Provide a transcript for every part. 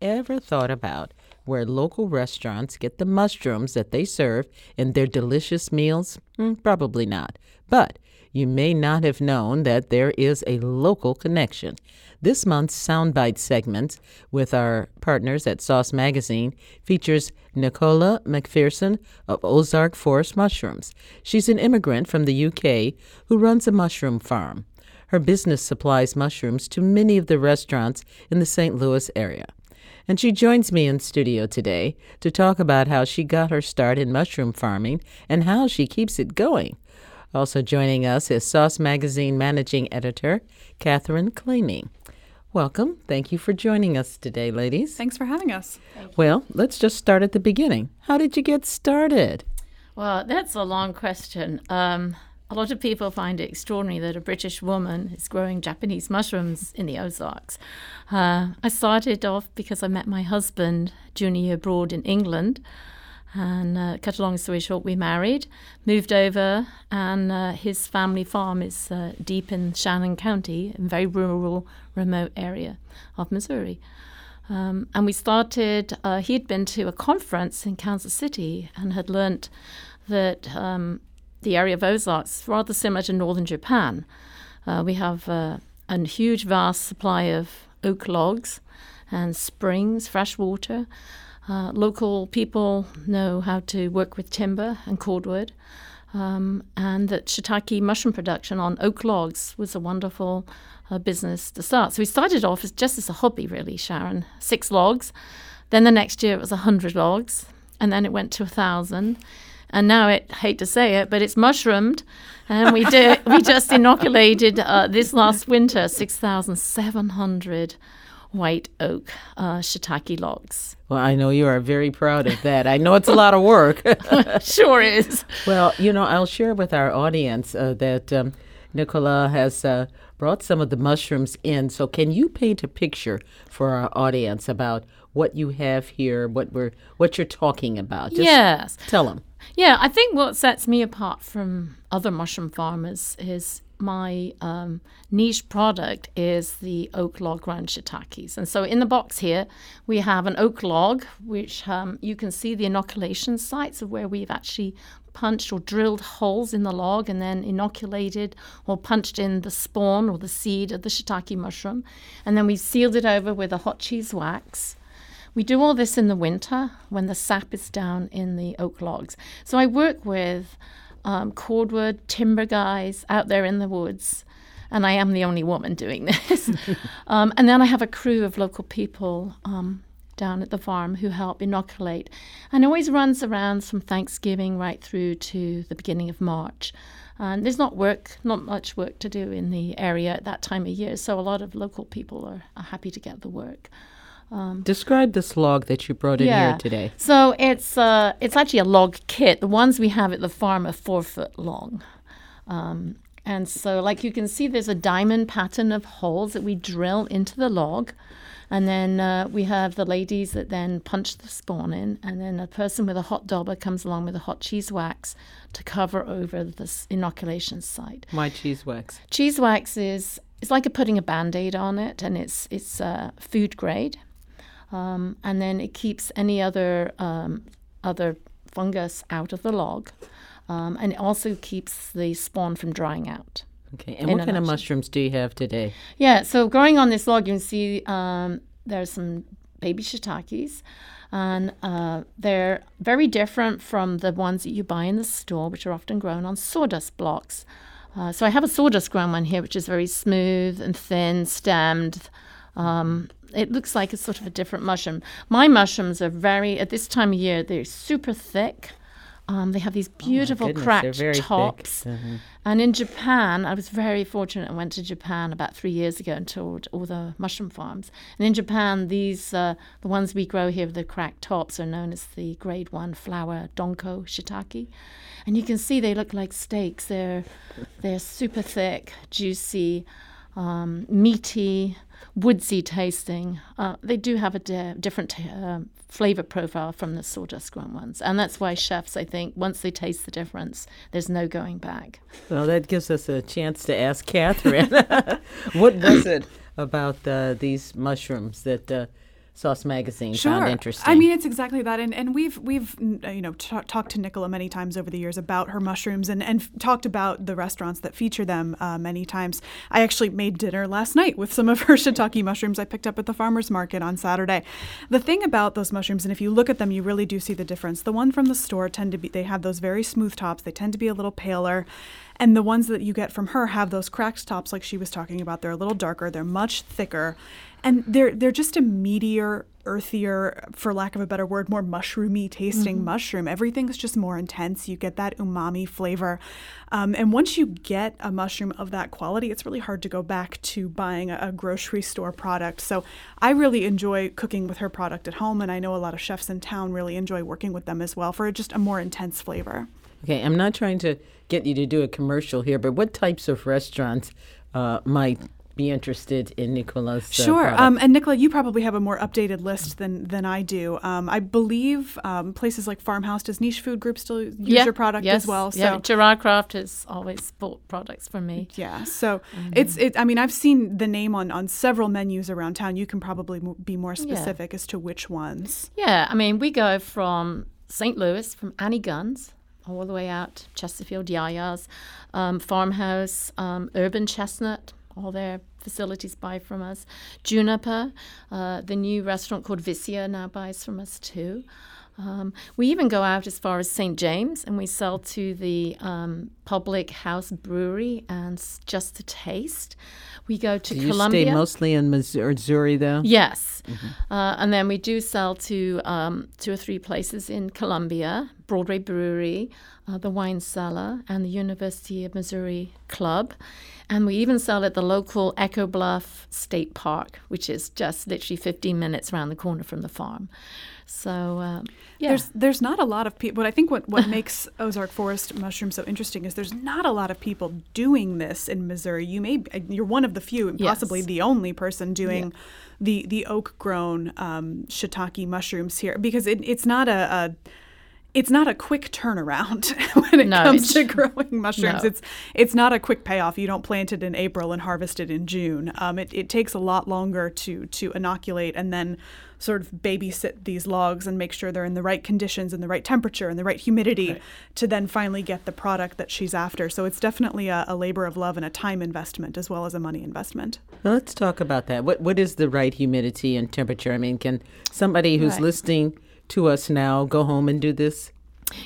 ever thought about where local restaurants get the mushrooms that they serve in their delicious meals? Mm, probably not. But you may not have known that there is a local connection. This month's Soundbite segment with our partners at Sauce Magazine features Nicola McPherson of Ozark Forest Mushrooms. She's an immigrant from the UK who runs a mushroom farm. Her business supplies mushrooms to many of the restaurants in the St. Louis area. And she joins me in studio today to talk about how she got her start in mushroom farming and how she keeps it going. Also joining us is Sauce Magazine managing editor Catherine Klene. Welcome. Thank you for joining us today, ladies. Thanks for having us. Well, let's just start at the beginning. How did you get started? Well, that's a long question. Um, a lot of people find it extraordinary that a British woman is growing Japanese mushrooms in the Ozarks. Uh, I started off because I met my husband junior abroad in England. And uh, cut a long story short, we married, moved over, and uh, his family farm is uh, deep in Shannon County, a very rural, remote area of Missouri. Um, and we started, uh, he'd been to a conference in Kansas City and had learnt that um, the area of Ozarks rather similar to northern Japan. Uh, we have uh, a huge, vast supply of oak logs and springs, fresh water. Uh, local people know how to work with timber and cordwood, um, and that shiitake mushroom production on oak logs was a wonderful uh, business to start. So we started off as just as a hobby, really, Sharon. Six logs. Then the next year it was a hundred logs, and then it went to a thousand. And now it, hate to say it, but it's mushroomed, and we did. we just inoculated uh, this last winter six thousand seven hundred white oak uh, shiitake logs. Well, I know you are very proud of that. I know it's a lot of work. sure is. Well, you know, I'll share with our audience uh, that um, Nicola has uh, brought some of the mushrooms in. So, can you paint a picture for our audience about what you have here, what we're, what you're talking about? Just yes. Tell them. Yeah, I think what sets me apart from other mushroom farmers is my um, niche product is the oak log ground shiitakes. And so in the box here, we have an oak log, which um, you can see the inoculation sites of where we've actually punched or drilled holes in the log and then inoculated or punched in the spawn or the seed of the shiitake mushroom. And then we sealed it over with a hot cheese wax. We do all this in the winter when the sap is down in the oak logs. So I work with um, cordwood timber guys out there in the woods. And I am the only woman doing this. um, and then I have a crew of local people um, down at the farm who help inoculate. And always runs around from Thanksgiving right through to the beginning of March. And there's not work, not much work to do in the area at that time of year. So a lot of local people are, are happy to get the work. Um, Describe this log that you brought in yeah. here today. So it's uh, it's actually a log kit. The ones we have at the farm are four foot long. Um, and so, like you can see, there's a diamond pattern of holes that we drill into the log. And then uh, we have the ladies that then punch the spawn in. And then a person with a hot dauber comes along with a hot cheese wax to cover over this inoculation site. My cheese wax? Cheese wax is it's like a putting a band aid on it, and it's, it's uh, food grade. Um, and then it keeps any other um, other fungus out of the log, um, and it also keeps the spawn from drying out. Okay, and what kind of mushrooms do you have today? Yeah, so growing on this log, you can see um, there's some baby shiitakes, and uh, they're very different from the ones that you buy in the store, which are often grown on sawdust blocks. Uh, so I have a sawdust grown one here, which is very smooth and thin stemmed. Um, it looks like it's sort of a different mushroom. My mushrooms are very, at this time of year, they're super thick. Um, they have these oh beautiful oh cracked tops. Mm-hmm. And in Japan, I was very fortunate. I went to Japan about three years ago and toured all the mushroom farms. And in Japan, these uh, the ones we grow here, the cracked tops, are known as the grade one flower donko shiitake. And you can see they look like steaks. They're they're super thick, juicy, um, meaty woodsy tasting. Uh, they do have a di- different uh, flavor profile from the sawdust grown ones. And that's why chefs, I think, once they taste the difference, there's no going back. Well, that gives us a chance to ask Catherine what was it about uh, these mushrooms that uh, Sauce Magazine Sure. found interesting. I mean, it's exactly that, and and we've we've uh, you know ta talked to Nicola many times over the years about her mushrooms, and and f- talked about the restaurants that feature them uh, many times. I actually made dinner last night with some of her shiitake mushrooms I picked up at the farmers market on Saturday. The thing about those mushrooms, and if you look at them, you really do see the difference. The one from the store tend to be they have those very smooth tops. They tend to be a little paler. And the ones that you get from her have those cracked tops, like she was talking about. They're a little darker. They're much thicker, and they're they're just a meatier, earthier, for lack of a better word, more mushroomy tasting mushroom. Everything's just more intense. You get that umami flavor, um, and once you get a mushroom of that quality, it's really hard to go back to buying a, a grocery store product. So I really enjoy cooking with her product at home, and I know a lot of chefs in town really enjoy working with them as well for just a more intense flavor. Okay, I'm not trying to get you to do a commercial here, but what types of restaurants uh, might be interested in Nicola's? Uh, Sure. Um, and Nicola, you probably have a more updated list than than I do. Um, I believe um, places like Farmhouse does Niche Food Group still use your product yes, as well. So Yeah, Gerard Craft has always bought products from me. yeah, so it's it. I mean, I've seen the name on on several menus around town. You can probably mo- be more specific as to which ones. Yeah, I mean, we go from St. Louis, from Annie Gunn's, all the way out Chesterfield, Yia Yia's, um, Farmhouse, um, Urban Chestnut, all their facilities buy from us. Juniper, uh, the new restaurant called Vicia now buys from us too. Um, we even go out as far as St. James and we sell to the um, Public House Brewery and s- Just to Taste. We go to Do you Columbia. stay mostly in Missouri, though? Yes, uh, and then we do sell to um, two or three places in Columbia: Broadway Brewery, uh, the Wine Cellar, and the University of Missouri Club. And we even sell at the local Echo Bluff State Park, which is just literally 15 minutes around the corner from the farm. So, um, yeah. There's there's not a lot of people. But I think what what makes Ozark Forest mushroom so interesting is there's not a lot of people doing this in Missouri. You may you're one of the few, and possibly Yes. the only person doing the the oak grown um, shiitake mushrooms here because it, it's not a, a it's not a quick turnaround when it No, comes to growing mushrooms. no. It's it's not a quick payoff. You don't plant it in April and harvest it in June. Um, it, it takes a lot longer to to inoculate and then sort of babysit these logs and make sure they're in the right conditions and the right temperature and the right humidity to then finally get the product that she's after. So it's definitely a, a labor of love and a time investment as well as a money investment. Well, let's talk about that. What what is the right humidity and temperature? I mean, can somebody who's Right. listening to us now go home and do this?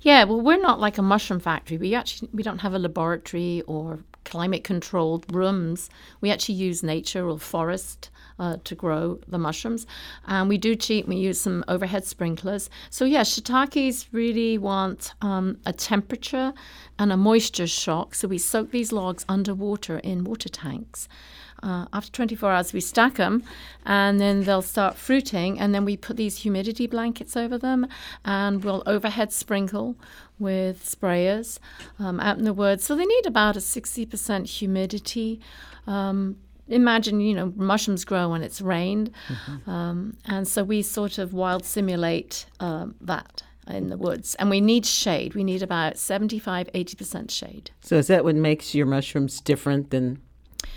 Yeah, well, we're not like a mushroom factory. We actually we don't have a laboratory or climate controlled rooms. We actually use nature or forest uh, to grow the mushrooms, and we do cheat. We use some overhead sprinklers. So yeah, shiitakes really want um, a temperature and a moisture shock. So we soak these logs underwater in water tanks. Uh, after 24 hours, we stack them and then they'll start fruiting. And then we put these humidity blankets over them and we'll overhead sprinkle with sprayers um, out in the woods. So they need about a 60% humidity. Um, imagine, you know, mushrooms grow when it's rained. Um, and so we sort of wild simulate um, that in the woods. And we need shade. We need about 75, 80% shade. So is that what makes your mushrooms different than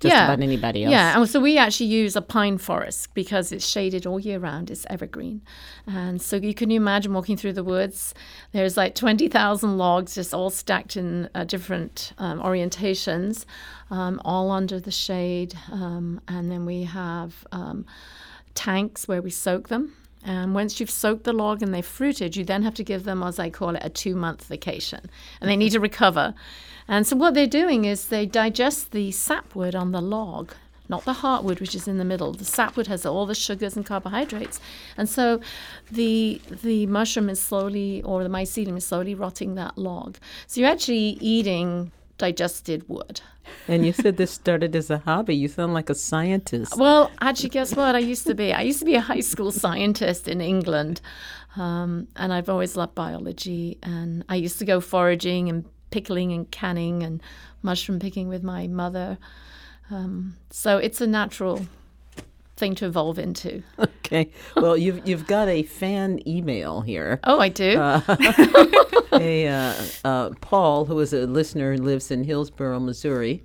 just Yeah. about anybody else? Yeah, and so we actually use a pine forest because it's shaded all year round. It's evergreen, and so you can imagine walking through the woods. There's like twenty thousand logs, just all stacked in uh, different um, orientations, um, all under the shade. Um, and then we have um, tanks where we soak them. And once you've soaked the log and they've fruited, you then have to give them, as I call it, a two month vacation. And they need to recover. And so what they're doing is they digest the sapwood on the log, not the heartwood, which is in the middle. The sapwood has all the sugars and carbohydrates. And so the the mushroom is slowly, or the mycelium is slowly rotting that log. So you're actually eating digested wood. And you said this started as a hobby. You sound like a scientist. Well, actually, guess what? I used to be. I used to be a high school scientist in England, um, and I've always loved biology. And I used to go foraging and pickling and canning and mushroom picking with my mother. Um, so it's a natural thing to evolve into. Okay. Well, you've you've got a fan email here. Oh, I do. a uh, uh, Paul, who is a listener and lives in Hillsboro, Missouri,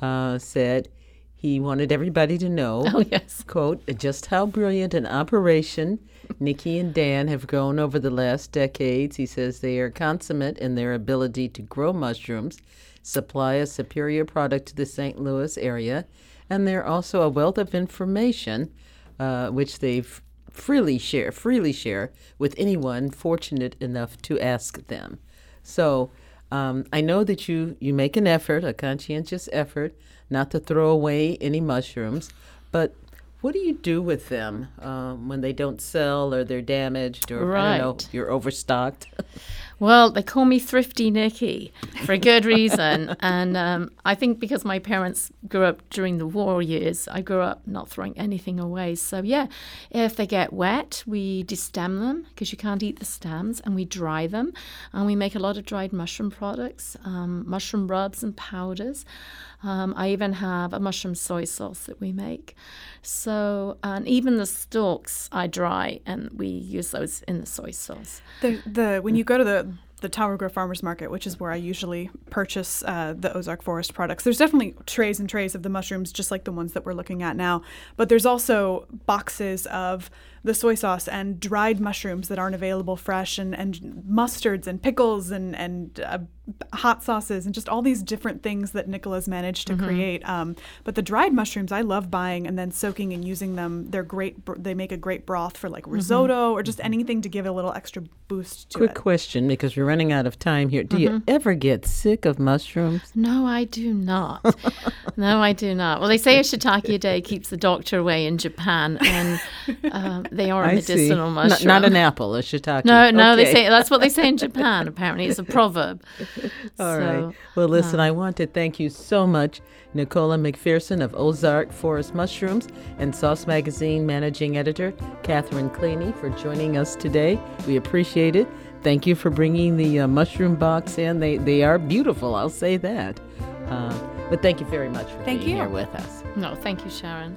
uh, said he wanted everybody to know, Oh, yes. quote, just how brilliant an operation Nikki and Dan have grown over the last decades. He says they are consummate in their ability to grow mushrooms, supply a superior product to the St. Louis area, and they're also a wealth of information, uh, which they've freely share freely share with anyone fortunate enough to ask them. So um, I know that you you make an effort, a conscientious effort, not to throw away any mushrooms, but what do you do with them um, when they don't sell or they're damaged or I don't know you're overstocked? Well, they call me Thrifty Nikki for a good reason. and um, I think because my parents grew up during the war years, I grew up not throwing anything away. So, yeah, if they get wet, we destem them because you can't eat the stems and we dry them. And we make a lot of dried mushroom products, um, mushroom rubs and powders. Um, I even have a mushroom soy sauce that we make. So, and even the stalks I dry and we use those in the soy sauce. The the when you go to the the Tower Grove Farmers Market, which is where I usually purchase uh, the Ozark Forest products. There's definitely trays and trays of the mushrooms, just like the ones that we're looking at now. But there's also boxes of the soy sauce and dried mushrooms that aren't available fresh, and, and mustards and pickles and and uh, hot sauces and just all these different things that Nicola's managed to create. Um, but the dried mushrooms, I love buying and then soaking and using them. They're great. They make a great broth for like risotto or just anything to give a little extra boost to Quick it. question, because we're running out of time here. Do you ever get sick of mushrooms? No, I do not. no, I do not. Well, they say a shiitake a day keeps the doctor away in Japan, and um, they are a I see. medicinal N- mushroom. Not, an apple, a shiitake. No, no, they say that's what they say in Japan. Apparently, it's a proverb. All so, right. Well, listen, I want to thank you so much, Nicola McPherson of Ozark Forest Mushrooms and Sauce Magazine managing editor, Catherine Klene, for joining us today. We appreciate it. Thank you for bringing the uh, mushroom box in. They, they are beautiful, I'll say that. Uh, but thank you very much for Thank being you. here with us. No, thank you, Sharon.